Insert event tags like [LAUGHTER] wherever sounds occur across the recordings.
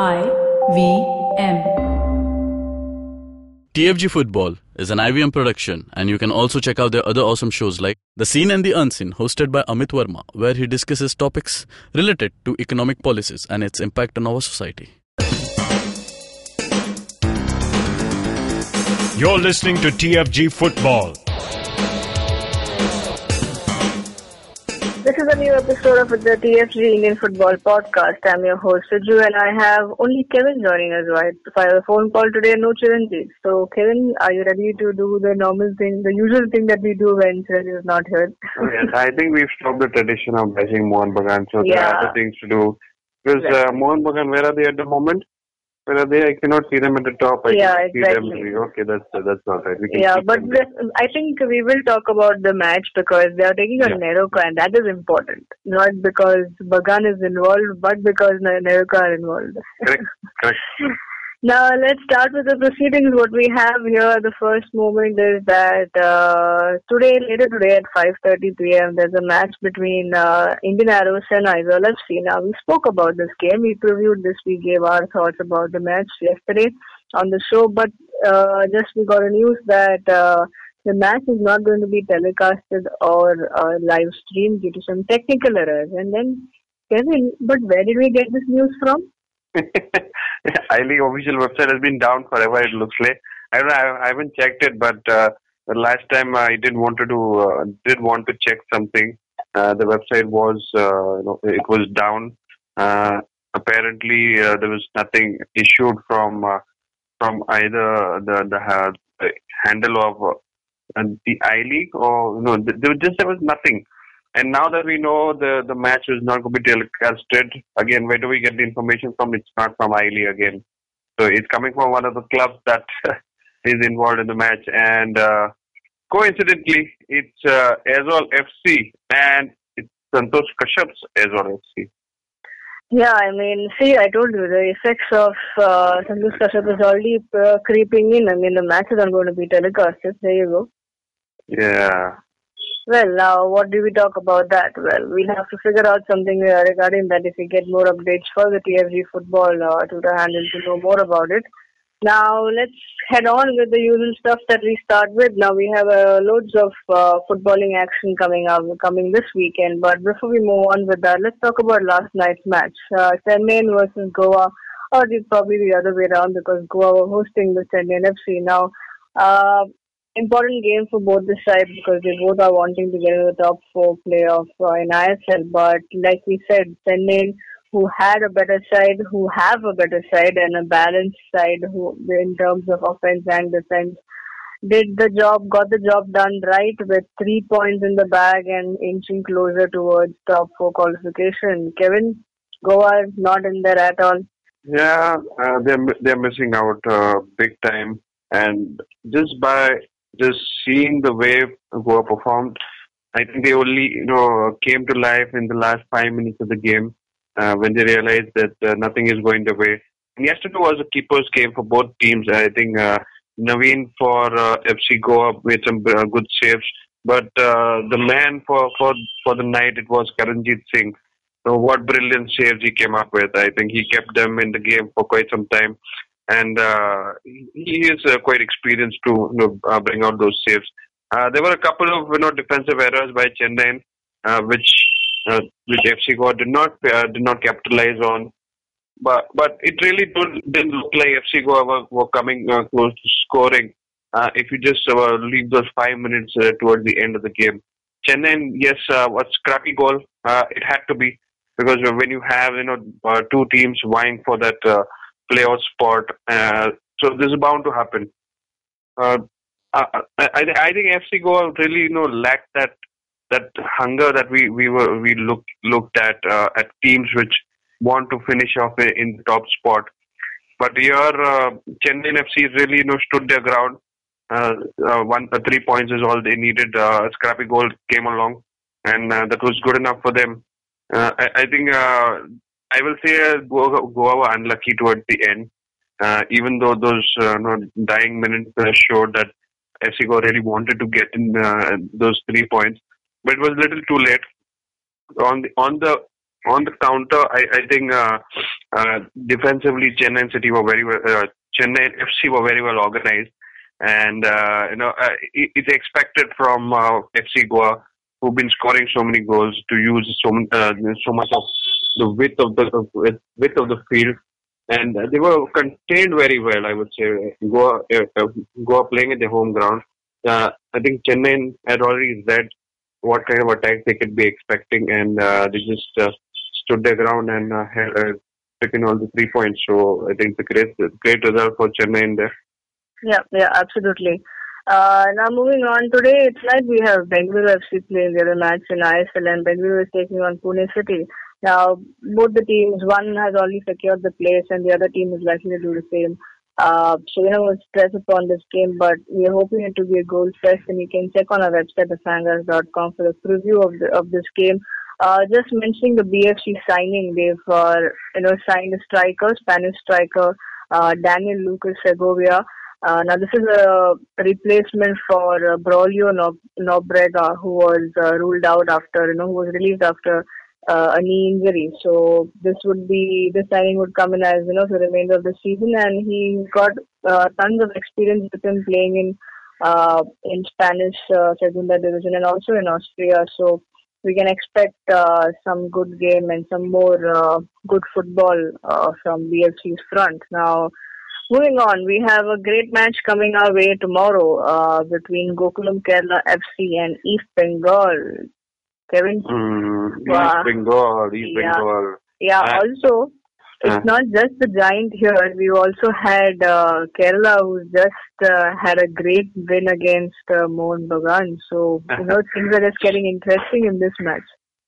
I V M. TFG Football is an IVM production, and you can also check out their other awesome shows like The Seen and the Unseen, hosted by Amit Varma, where he discusses topics related to economic policies and its impact on our society. You're listening to TFG Football. This is a new episode of the TFG Indian Football Podcast. I'm your host Suju and I have only Kevin joining us right via the phone call today, no Chiranjeev. So Kevin, are you ready to do the normal thing, the usual thing that we do when Chiranjeev is not here? yes, I think we've stopped the tradition of bashing Mohan Bagan, so there are other things to do. Because uh, Mohan Bagan, where are they at the moment? Are they? I cannot see them at the top. I Yeah, exactly. them. Okay, that's that's not right. Yeah, but this, I think we will talk about the match because they are taking on Yeah. Neroca and that is important. Not because Bagan is involved, but because Ne- Neroca are involved. Correct, correct. [LAUGHS] Now let's start with the proceedings. What we have here, the first moment is that uh, today, later today at 5:30 p.m., there's a match between uh, Indian Arrows and Aizawl FC. Now we spoke about this game. We previewed this. We gave our thoughts about the match yesterday on the show. But uh, just we got a news that uh, the match is not going to be telecasted or uh, live streamed due to some technical errors. And then Kevin, but where did we get this news from? [LAUGHS] [LAUGHS] I League official website has been down forever. It looks like. I don't know. I, haven't checked it, but uh, the last time I did want to do uh, did want to check something. Uh, the website was uh, you know it was down. Uh, apparently, uh, there was nothing issued from uh, from either the the, uh, the handle of the I League or you know there was just there was nothing. And now that we know the the match is not going to be telecasted, again, where do we get the information from? It's not from League again. So it's coming from one of the clubs that [LAUGHS] is involved in the match. And uh, coincidentally, it's uh, Aizawl FC and it's Santosh Kashyap's Aizawl FC. Yeah, I mean, see, I told you the effects of uh, Santosh Kashyap is already uh, creeping in. I mean, the matches are going to be telecasted. There you go. Yeah. Well, now what do we talk about that? Well, we'll have to figure out something uh, regarding that if we get more updates for the TFG football uh, Twitter handle to know more about it. Now let's head on with the usual stuff that we start with. Now we have uh, loads of uh, footballing action coming up, coming this weekend. But before we move on with that, let's talk about last night's match, uh, Chennai versus Goa, or probably the other way around because Goa were hosting the Chennai FC. Now, uh, important game for both the sides because they both are wanting to get in the top four playoff uh, in ISL. But like we said, Chennai, who had a better side, who have a better side and a balanced side, who in terms of offense and defense, did the job, got the job done right with three points in the bag and inching closer towards top four qualification. Kevin, Goa is not in there at all. Yeah, uh, they're they're missing out uh, big time, and just by just seeing the way Goa performed, I think they only you know came to life in the last five minutes of the game uh, when they realized that uh, nothing is going their way. And yesterday was a keeper's game for both teams. I think uh, Naveen for uh, FC Goa made some uh, good saves, but uh, the man for for for the night it was Karanjit Singh. So what brilliant saves he came up with. I think he kept them in the game for quite some time. And uh, he is uh, quite experienced to you know, uh, bring out those saves. Uh, there were a couple of you know defensive errors by Chennai, uh, which uh, which FC Goa did not did not capitalize on. But but it really don't, didn't look like FC Goa were, were coming close to scoring. If you just leave those five minutes towards the end of the game, Chennai, yes, was scrappy goal. It had to be because when you have you know two teams vying for that playoff spot, uh, so this is bound to happen. Uh, I, I, I think FC Goa really you know lacked that that hunger that we we were we looked looked at uh, at teams which want to finish off in the top spot. But here, uh, Chennai FC really you know stood their ground. Uh, uh, one uh, three points is all they needed. Uh, a scrappy goal came along, and that was good enough for them. I, I think I will say uh, Goa, were unlucky towards the end, uh, even though those uh, dying minutes uh, showed that FC Goa really wanted to get in uh, those three points, but it was a little too late. On the on the on the counter, I, I think uh, defensively, Chennai City were very well, Chennai FC were very well organized, and you know it, it's expected from FC Goa, who've been scoring so many goals, to use so so much of the width of the width of the field, and uh, they were contained very well. I would say Goa uh, uh, Goa playing at their home ground. Uh, I think Chennai had already read what kind of attack they could be expecting, and uh, they just uh, stood their ground and uh, had uh, taken all the three points. So I think a great, great result for Chennai in there. Yeah, yeah, absolutely. Uh, now moving on, today tonight we have Bengaluru FC playing their match in ISL and Bengaluru is taking on Pune City. Now both the teams, one has already secured the place and the other team is likely to do the same. Uh, so we don't want to stress upon this game, but we are hoping it to be a goal fest, and you can check on our website, thefangarage.com, for the preview of the, of this game. Uh, just mentioning the BFC signing, they've uh, you know signed a striker, Spanish striker, uh, Daniel Lucas Segovia. Uh, now this is a replacement for uh, Braulio Nobrega, who was uh, ruled out after you know who was released after uh, a knee injury. So this would be this signing would come in as you know for the remainder of the season, and he got uh, tons of experience with him playing in uh, in Spanish uh, Segunda division and also in Austria. So we can expect uh, some good game and some more uh, good football uh, from BFC's front. Now, moving on, we have a great match coming our way tomorrow uh, between Gokulam Kerala FC and East Bengal. Kevin? Mm, Wow. East Bengal, East Yeah. Bengal. Yeah, Uh, also, it's uh. not just the giant here. We also had uh, Kerala, who just uh, had a great win against uh, Mohun Bagan. So, you know, things are just getting interesting in this match.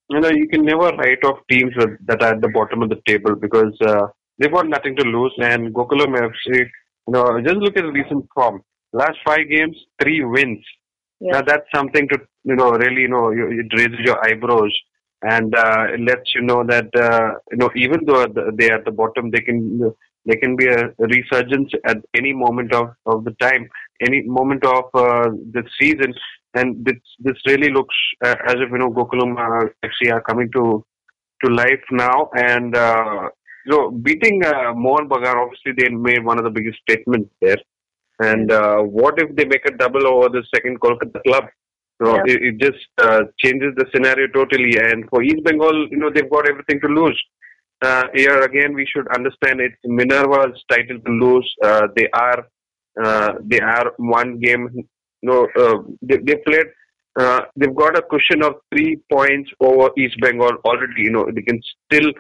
You know, you can never write off teams that- that are at the bottom of the table because uh, they've got nothing to lose. And Gokulam FC, you know, just look at the recent form. Last five games, three wins. Yeah. Now that's something to you know really you know you, it raises your eyebrows and uh, it lets you know that uh, you know even though they are at the bottom, they can they can be a resurgence at any moment of, of the time, any moment of uh, the season, and this this really looks uh, as if you know Gokulam uh, FC are coming to to life now and. Uh, so beating uh, Mohan Bagan, obviously they made one of the biggest statements there. And uh, what if they make a double over the second Kolkata club? So Yeah. it, it just uh, changes the scenario totally. And for East Bengal, you know, they've got everything to lose. Uh, here again, we should understand it's Minerva's title to lose. Uh, they are uh, they are one game. No, uh, they, they played. Uh, they've got a cushion of three points over East Bengal already. You know, they can still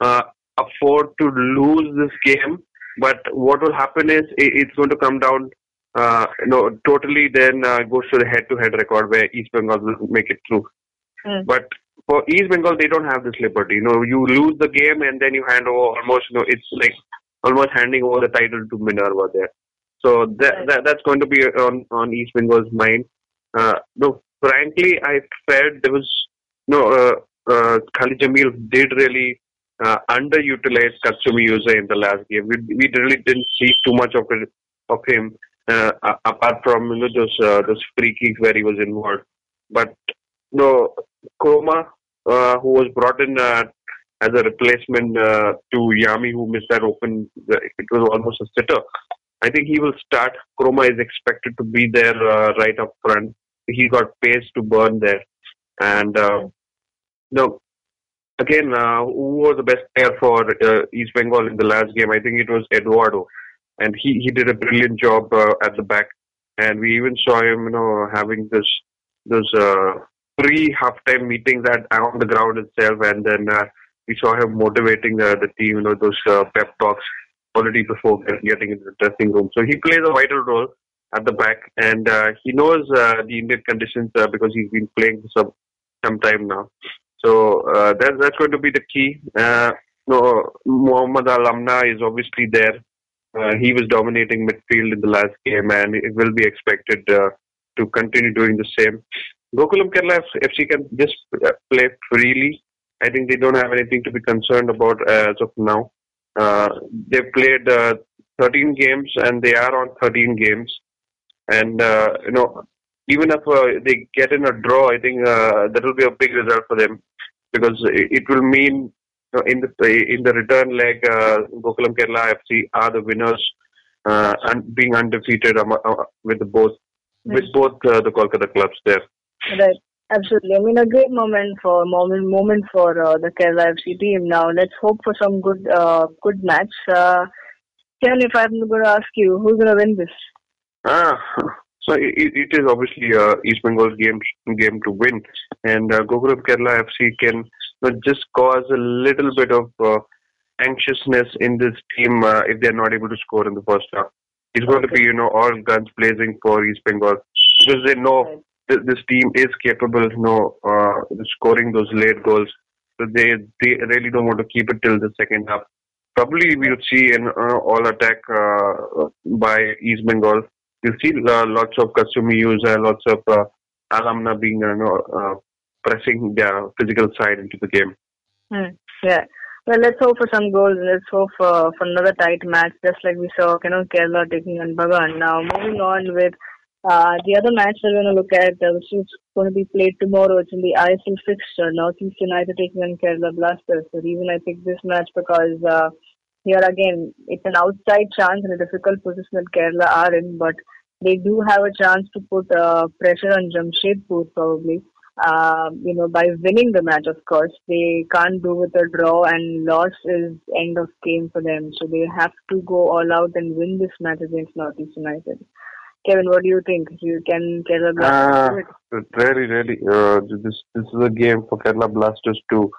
uh, afford to lose this game. But what will happen is it's going to come down, uh, you know, totally. Then uh, goes to the head-to-head record where East Bengal will make it through. Mm. But for East Bengal, they don't have this liberty. You know, you lose the game and then you hand over almost. You know, it's like almost handing over the title to Minerva there. So that, Right. that that's going to be on on East Bengal's mind. Uh, no, frankly, I felt there was no. Uh, uh, Khalid Jamil did really uh, underutilize Katsumi Yusa in the last game. We we really didn't see too much of it, of him uh, apart from you know those uh, those free kicks where he was involved. But no, Kromah, uh, who was brought in uh, as a replacement uh, to Yami, who missed that open, it was almost a sitter. I think he will start. Kromah is expected to be there uh, right up front. He got pace to burn there, and uh, no. Again, uh, who was the best player for uh, East Bengal in the last game? I think it was Eduardo, and he, he did a brilliant job uh, at the back. And we even saw him, you know, having this those uh, pre halftime meetings at on the ground itself, and then uh, we saw him motivating uh, the team, you know, those uh, pep talks already before getting into the dressing room. So he plays a vital role at the back, and uh, he knows the Indian conditions because he's been playing for some some time now. So uh, that's that's going to be the key. Uh, no, Muhammad Al is obviously there. Uh, he was dominating midfield in the last game, and it will be expected uh, to continue doing the same. Gokulam Kerala FC can just uh, play freely. I think they don't have anything to be concerned about as of now. Uh, they've played uh, 13 games, and they are on 13 games. And you know, even if uh, they get in a draw, I think uh, that will be a big result for them because it, will mean in the in the return leg, uh, Gokulam Kerala FC are the winners uh, and being undefeated uh, with the both with both uh, the Kolkata clubs there. Right. Absolutely. I mean, a great moment for moment moment for uh, the Kerala FC team. Now, let's hope for some good uh, good match. Uh, Ken, if I'm going to ask you, who's going to win this? Ah, [LAUGHS] so it, it is obviously uh, East Bengal's game game to win, and uh, Kerala FC can just cause a little bit of uh, anxiousness in this team uh, if they're not able to score in the first half. It's going to be, you know, all guns blazing for East Bengal because they know th- this team is capable, you know, uh, scoring those late goals. So they they really don't want to keep it till the second half. Probably we'll see an uh, all attack uh, by East Bengal. You'll see uh, lots of Katsumi Yusa, lots of uh, Alamna being, you know, uh, pressing their physical side into the game. Hmm. Yeah. Well, let's hope for some goals. And let's hope for, for another tight match, just like we saw, you know, Kerala taking on Bagan. Now, moving on with uh, the other match we're going to look at, uh, which is going to be played tomorrow, it's in the ISL fixture. Northeast United taking on Kerala Blasters. The reason I picked this match because uh, here again, it's an outside chance in a difficult position that Kerala are in, but they do have a chance to put uh, pressure on Jamshedpur probably. Uh, you know, by winning the match, of course, they can't do with a draw and loss is end of game for them. So they have to go all out and win this match against Northeast United. Kevin, what do you think? You can Kerala Blasters? Uh, really, really, uh, this this is a game for Kerala Blasters to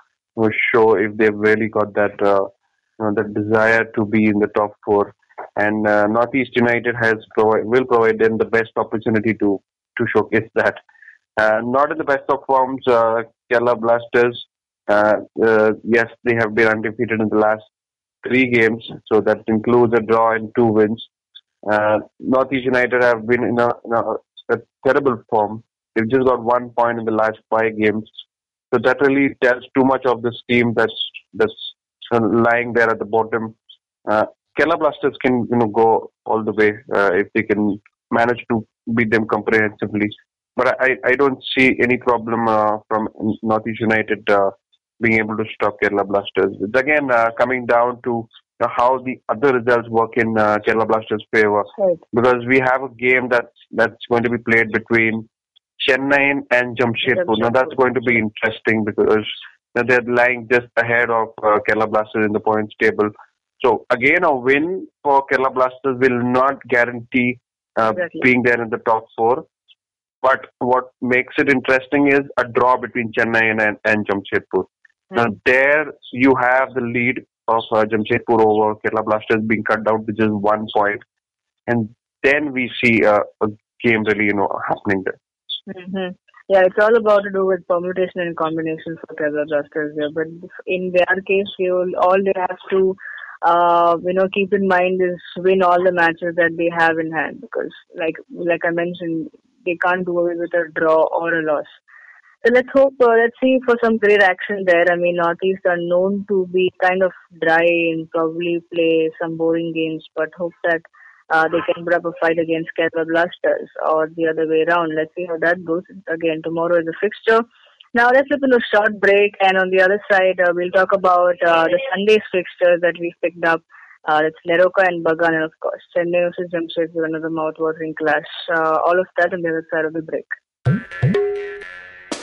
show if they've really got that uh, you know, that desire to be in the top four. And uh, Northeast United has provide, will provide them the best opportunity to to showcase that. Uh, not in the best of forms, uh, Kerala Blasters. Uh, yes, they have been undefeated in the last three games, so that includes a draw and two wins. Northeast United have been in a, in a, a terrible form. They've just got one point in the last five games. So that really tells too much of this team that's that's lying there at the bottom. Uh, Kerala Blasters can you know go all the way uh, if they can manage to beat them comprehensively. But I, I don't see any problem uh, from Northeast United uh, being able to stop Kerala Blasters. It's again uh, coming down to how the other results work in uh, Kerala Blasters' favor. Right. Because we have a game that's that's going to be played between Chennai and Jamshedpur. Now that's going to be interesting because they're lying just ahead of uh, Kerala Blasters in the points table. So again, a win for Kerala Blasters will not guarantee uh, Exactly. being there in the top four. But what makes it interesting is a draw between Chennai and, and, and Jamshedpur. Now there you have the lead of uh, Jamshedpur over Kerala Blasters being cut down to just one point. and then we see uh, a game really you know happening there. hmm Yeah, it's all about to do with permutation and combination for Kerala Blasters here. But in their case, they will, all they have to, uh, you know, keep in mind is win all the matches that they have in hand. Because, like like I mentioned, they can't do away with a draw or a loss. So let's hope, uh, let's see for some great action there. I mean, Northeast are known to be kind of dry and probably play some boring games, but hope that uh, they can put up a fight against Kerala Blasters or the other way around. Let's see how that goes. Again, tomorrow is a fixture. Now let's flip into a short break, and on the other side, uh, we'll talk about uh, the Sunday's fixtures that we've picked up. Uh, and Bagan, of course, Chennai versus another mouth-watering clash. Uh, all of that on the other side of the break.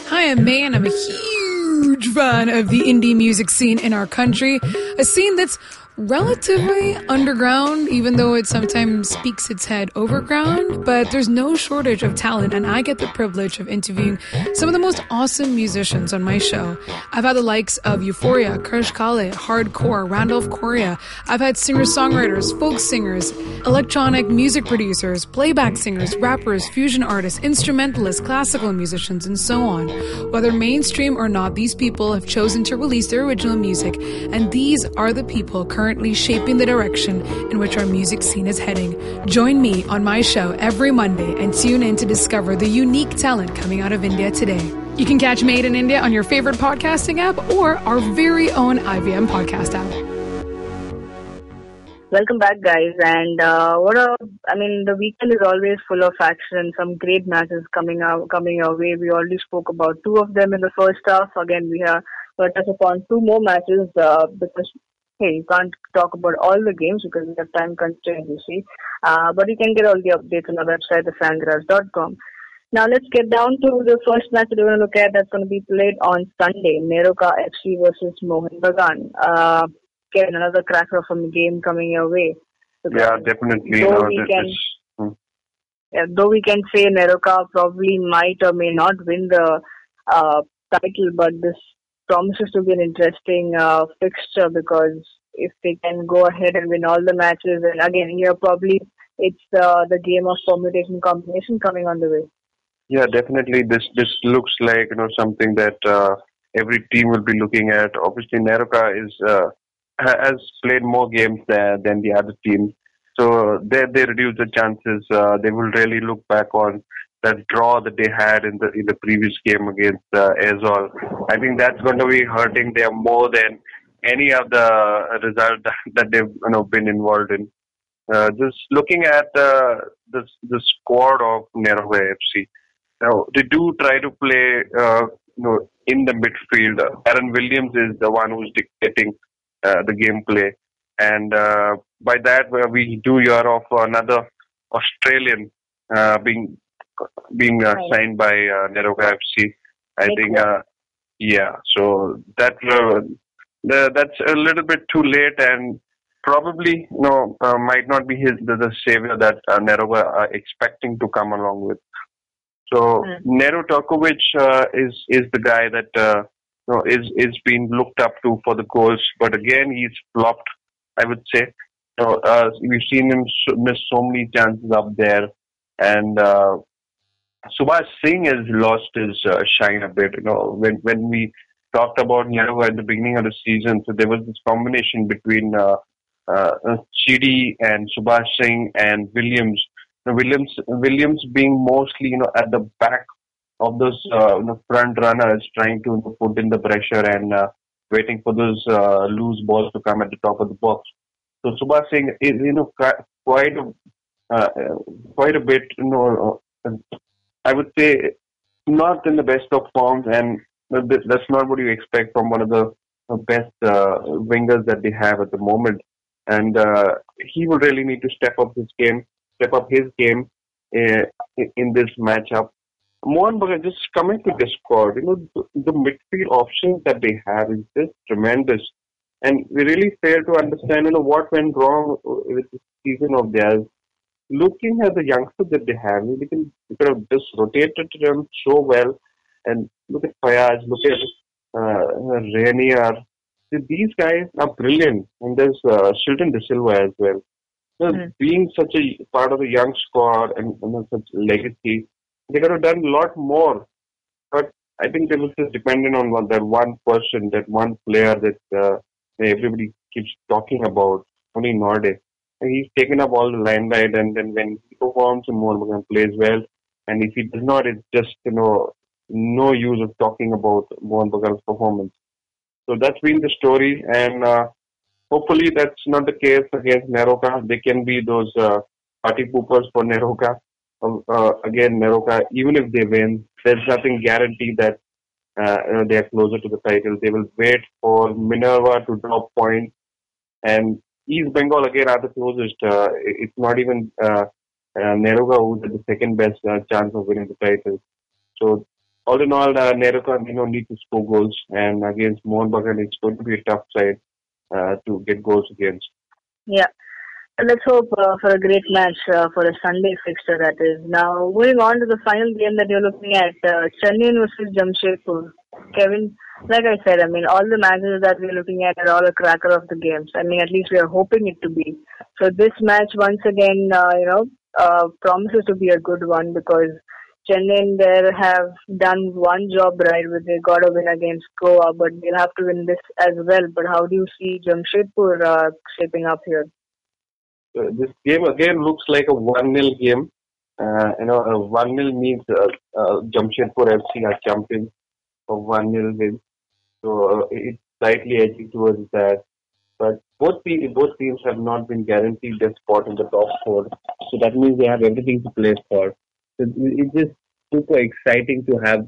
Hi, I'm May, and I'm a huge fan of the indie music scene in our country. A scene that's relatively underground, even though it sometimes speaks its head overground. But there's no shortage of talent, and I get the privilege of interviewing some of the most awesome musicians on my show. I've had the likes of Euphoria, Karsh Kale, Hard Kaur, Randolph Correa. I've had singer-songwriters, folk singers, electronic music producers, playback singers, rappers, fusion artists, instrumentalists, classical musicians, and so on. Whether mainstream or not, these people have chosen to release their original music, and these are the people currently shaping the direction in which our music scene is heading. Join me on my show every Monday and tune in to discover the unique talent coming out of India today. You can catch Made in India on your favorite podcasting app or our very own IVM podcast app. Welcome back, guys. And uh, what a, I mean, the weekend is always full of action some great matches coming out, coming our way. We already spoke about two of them in the first half. Again, we have but touch upon two more matches uh, because hey, you can't talk about all the games because we have time constraints, you see. Uh, but you can get all the updates on our website, thefangarage.com. Now let's get down to the first match that we're going to look at. That's going to be played on Sunday. Neroca FC versus Mohun Bagan. Uh, another cracker of a game coming your way. Yeah, definitely. Though no, we can- is- hmm. Yeah, though we can say Neroca probably might or may not win the uh, title, but this promises to be an interesting uh, fixture because if they can go ahead and win all the matches, and again, here probably it's uh, the game of permutation combination coming on the way. Yeah, definitely. This this looks like you know something that uh, every team will be looking at. Obviously, Neroca is uh, has played more games than than the other teams, so they they reduce the chances. Uh, they will really look back on that draw that they had in the in the previous game against uh, Aizawl. I think that's going to be hurting them more than any of the result that, [LAUGHS] that they've you know been involved in. Uh, just looking at uh, the the squad of Neroca FC. Now, they do try to play, uh, you know, in the midfield. Aryn Williams is the one who's dictating uh, the gameplay, and uh, by that uh, we do hear of another Australian uh, being being uh, signed by uh, Neroca FC. I think, uh, yeah. So that uh, the, that's a little bit too late, and probably you know uh, might not be his the, the savior that uh, Neroca are expecting to come along with. So Mm. Nero Tokovic uh, is is the guy that uh, you know, is is being looked up to for the goals, but again he's flopped. I would say. So uh, we've seen him miss so many chances up there, and uh, Subhash Singh has lost his uh, shine a bit. You know, when when we talked about Nero at the beginning of the season, so there was this combination between uh, uh, Chidi and Subhash Singh and Williams. Now, Williams Williams being mostly you know at the back of those uh, you know, front runners trying to put in the pressure and uh, waiting for those uh, loose balls to come at the top of the box. So Subhash Singh is you know quite a, uh, quite a bit you know I would say not in the best of forms and that's not what you expect from one of the best uh, wingers that they have at the moment. And uh, he will really need to step up his game, step up his game uh, in, in this matchup. Mohan Bagan, just coming to this squad, you know, the, the midfield options that they have is just tremendous. And we really fail to understand, you know, what went wrong with the season of theirs. Looking at the youngsters that they have, they can they could have just rotated them so well. And look at Fayaz, look at uh, Rainier. These guys are brilliant. And there's uh, Shilton D'Silva as well. So Mm. being such a part of the young squad and, and such legacy, they could have done a lot more. But I think they was just dependent on one, that one person, that one player that uh, everybody keeps talking about, Sony Norde. He's taken up all the limelight, and then when he performs, Mohan Bagan plays well. And if he does not, it's just you know no use of talking about Mohan Bagan's performance. So that's been the story, and uh, hopefully that's not the case against Neroca. They can be those uh, party poopers for Neroca. Um, uh, again, Neroca, even if they win, there's nothing guaranteed that uh, they are closer to the title. They will wait for Minerva to drop points, and East Bengal again are the closest. Uh, it's not even uh, uh, Neroca who's the second best uh, chance of winning the title. So all in all, uh, Neroca you know need to score goals, and against Mohun Bagan, it's going to be a tough side uh, to get goals against. Yeah. Let's hope uh, for a great match uh, for a Sunday fixture that is. Now, moving on to the final game that you're looking at, uh, Chennai versus Jamshedpur. Kevin, like I said, I mean, all the matches that we're looking at are all a cracker of the games. I mean, at least we are hoping it to be. So this match, once again, uh, you know, uh, promises to be a good one because Chennai there have done one job right with they got a win against Goa, but they'll have to win this as well. But how do you see Jamshedpur uh, shaping up here? Uh, this game again looks like a 1 0 game. Uh, you know, a 1 0 means uh, uh, Jamshedpur FC are champions 1 0 win. So uh, it's slightly edging towards that. But both, te- both teams have not been guaranteed their spot in the top four. So that means they have everything to play for. So it's just super exciting to have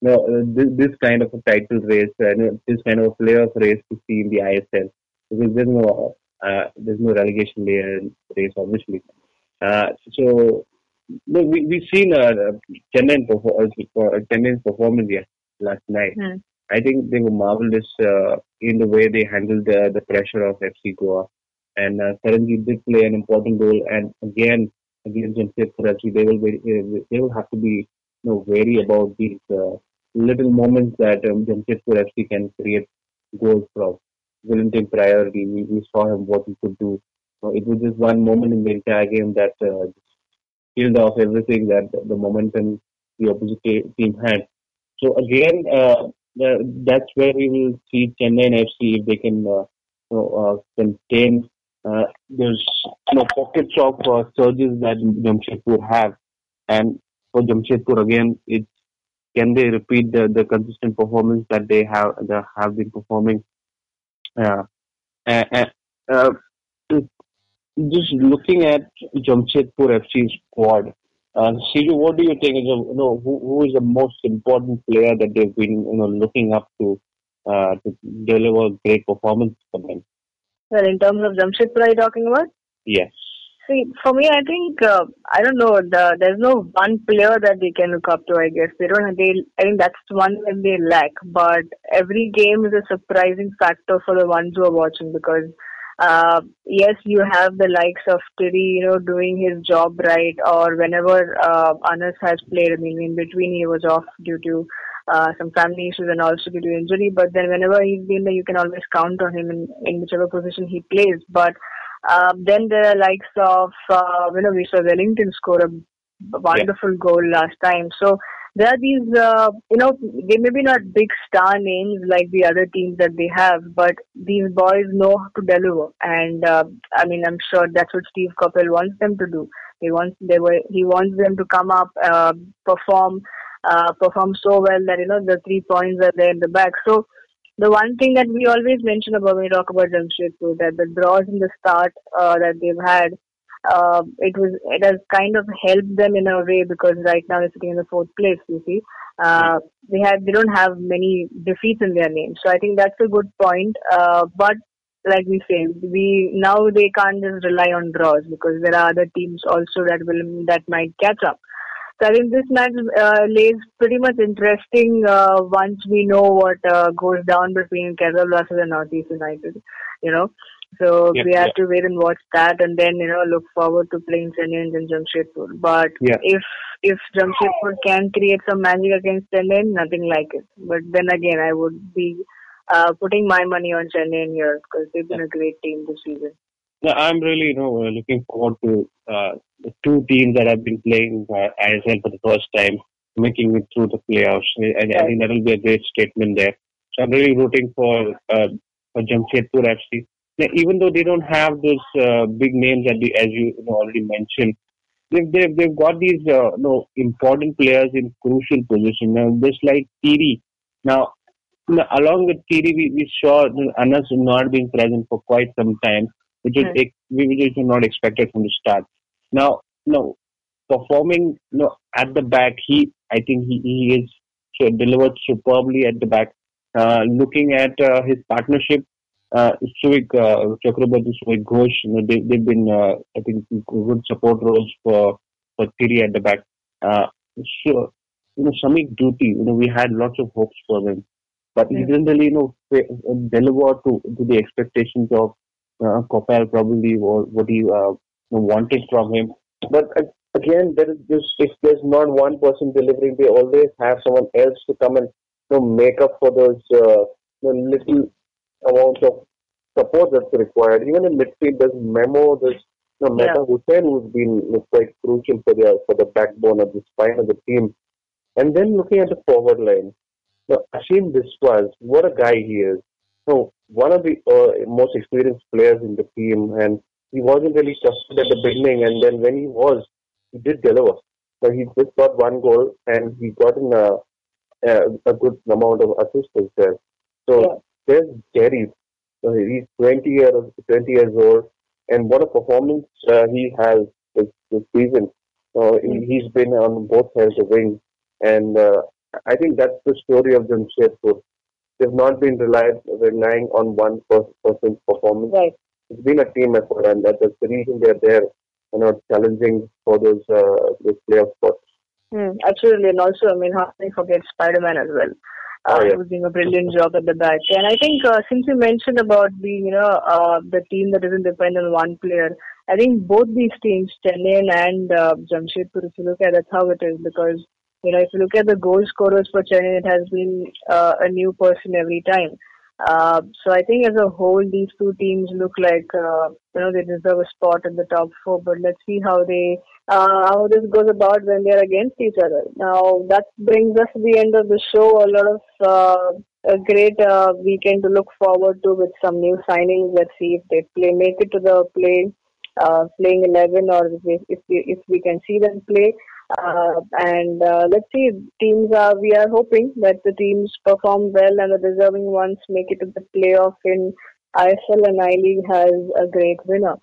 you know, uh, this, this kind of a title race, and this kind of a playoff race to see in the ISL because there's no there's no relegation layer race, obviously. Uh, so no, we we've seen a Chennai performance uh, Chennai's performance yes, last night. Hmm. I think they were marvelous uh, in the way they handled the, the pressure of FC Goa. And uh, did play an important role. And again, against Jamshedpur FC, they will be, uh, they will have to be you know wary about these uh, little moments that um, Jamshedpur FC can create goals from. Wellington Priori, we, we saw him what he could do. So it was just one moment in the entire game that uh, killed off everything that the, momentum the opposite team had. So again, uh, that's where we will see Chennai FC if they can uh, you know, uh, contain. Uh, there's you know pockets of uh, surges that Jamshedpur have, and for Jamshedpur again, it's can they repeat the, the consistent performance that they have they have been performing? Uh, and, uh, just looking at Jamshedpur FC squad, uh, Siju, what do you think? Is you know, who, who is the most important player that they've been you know looking up to uh, to deliver great performance for them? Well, in terms of Jamshedpur, are you talking about? Yes. See, for me, I think uh, I don't know. The, there's no one player that they can look up to. I guess they don't. They, I think that's one that they lack. But every game is a surprising factor for the ones who are watching because uh, yes, you have the likes of Tiri, you know, doing his job right, or whenever uh, Anas has played. I mean, in between he was off due to uh, some family issues and also due to injury. But then whenever he's been there, you can always count on him in, in whichever position he plays. But uh, then there are likes of, uh, you know, we saw Wellington score a wonderful goal last time. So there are these, uh, you know, they may be not big star names like the other teams that they have, but these boys know how to deliver. And uh, I mean, I'm sure that's what Steve Coppell wants them to do. He wants they were he wants them to come up, uh, perform, uh, perform so well that you know the three points are there in the back. So the one thing that we always mention about when we talk about Jamshedpur that the draws in the start uh, that they've had, uh, it was it has kind of helped them in a way because right now they're sitting in the fourth place. You see, uh, they have they don't have many defeats in their name, so I think that's a good point. Uh, but like we say, we now they can't just rely on draws because there are other teams also that will that might catch up. I think this match uh, lays pretty much interesting uh, once we know what uh, goes down between Kerala Blasters and Northeast United. You know, so Yeah, we have yeah. to wait and watch that, and then you know look forward to playing Chennai and Jamshedpur. But Yeah. if if Jamshedpur can create some magic against Chennai, nothing like it. But then again, I would be uh, putting my money on Chennai here because they've been a great team this season. No, I'm really you know uh, looking forward to uh, the two teams that have been playing uh, ISL for the first time, making it through the playoffs. And I think that will be a great statement there. So I'm really rooting for uh, for Jamshedpur FC. Now, even though they don't have those uh, big names that the, as you, you know, already mentioned, they've, they've they've got these uh, you know important players in crucial positions. Now, just like Tiri. Now, now, along with Tiri, we, we saw Anas not being present for quite some time which was Hmm. ex- which was not expected from the start. Now, no, performing you know, at the back, he I think he, he is so delivered superbly at the back. Uh, looking at uh, his partnership, uh, Suvik uh, Chakraborty, Suvik Ghosh, you know, they, they've been uh, I think good support roles for for Tiri at the back. Uh, so you know, Sameehg Doutie, you know, we had lots of hopes for him, but he Hmm. didn't really you know deliver to to the expectations of uh, probably what he uh, wanted from him. But again, there is just if there's not one person delivering, they always have someone else to come and you know, make up for those uh, you know, little amounts of support that's required. Even in midfield, there's Memo, there's you know, Mehtab Hossain, who's been quite crucial for the for the backbone of the spine of the team. And then looking at the forward line, now, Ashim Biswas, what a guy he is. So one of the uh, most experienced players in the team, and he wasn't really trusted at the beginning, and then when he was, he did deliver. So he just got one goal, and he got in a, a, a good amount of assists as well. So there's Jerry. So he's 20 years 20 years old, and what a performance uh, he has this, this season. Uh, he, he's been on both sides of the wing, and uh, I think that's the story of Jamshedpur. They've not been relied, relying on one person's performance. Right. It's been a team effort, and that's the reason they're there, you know, challenging for those uh, those playoff spots. Mm, absolutely, and also, I mean, how can forget Spider-Man as well? Uh, Oh, yeah. who's doing a brilliant job at the back. And I think uh, since you mentioned about being, you know, uh, the team that doesn't depend on one player, I think both these teams, Chennai and uh, Jamshedpur, if you look at that's how it is. Because you know, if you look at the goal scorers for Chennai, it has been uh, a new person every time. Uh, so I think as a whole, these two teams look like uh, you know they deserve a spot in the top four. But let's see how they uh, how this goes about when they're against each other. Now that brings us to the end of the show. A lot of uh, a great uh, weekend to look forward to with some new signings. Let's see if they play make it to the play uh, playing eleven or if we, if we if we can see them play. Uh, and uh, let's see, teams are. We are hoping that the teams perform well and the deserving ones make it to the playoff in ISL and I League has a great winner.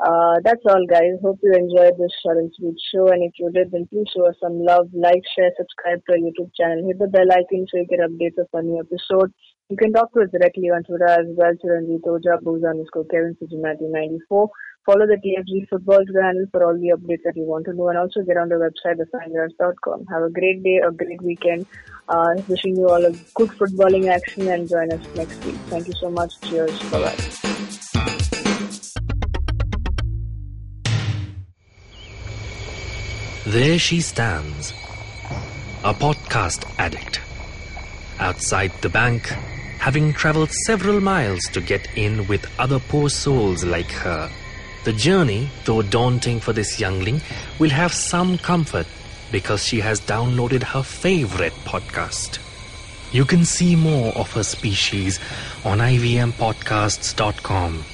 Uh, that's all, guys. Hope you enjoyed this short sweet show. And if you did, then please show us some love, like, share, subscribe to our YouTube channel, hit the bell icon so you get updates of our new episode. You can talk to us directly on Twitter as well, Chiranjit Oja, Booza underscore Kevin, Cincinnati 94. Follow the TFG football handle for all the updates that you want to know and also get on the website, thefangarage.com. Have a great day, a great weekend. Uh, wishing you all a good footballing action and join us next week. Thank you so much. Cheers. Bye bye There she stands, a podcast addict. Outside the bank, having traveled several miles to get in with other poor souls like her. The journey, though daunting for this youngling, will have some comfort because she has downloaded her favorite podcast. You can see more of her species on ivmpodcasts.com,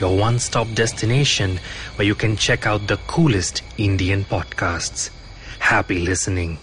your one stop destination where you can check out the coolest Indian podcasts. Happy listening.